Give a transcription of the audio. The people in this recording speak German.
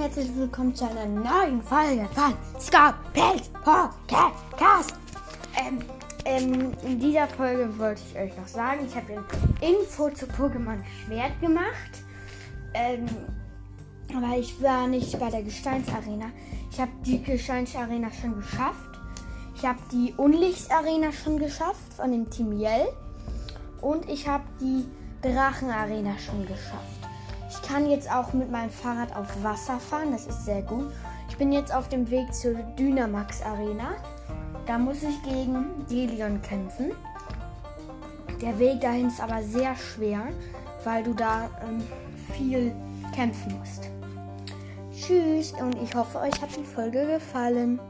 herzlich willkommen zu einer neuen Folge von Scorpions Podcast. Ähm, ähm, in dieser Folge wollte ich euch noch sagen, ich habe ein Info zu Pokémon Schwert gemacht. Ähm, aber ich war nicht bei der Gesteinsarena. Ich habe die Gesteinsarena schon geschafft. Ich habe die Unlichtsarena schon geschafft von dem Team Yell. Und ich habe die Drachenarena schon geschafft. Ich kann jetzt auch mit meinem Fahrrad auf Wasser fahren, das ist sehr gut. Ich bin jetzt auf dem Weg zur Dynamax Arena. Da muss ich gegen Delion kämpfen. Der Weg dahin ist aber sehr schwer, weil du da ähm, viel kämpfen musst. Tschüss und ich hoffe, euch hat die Folge gefallen.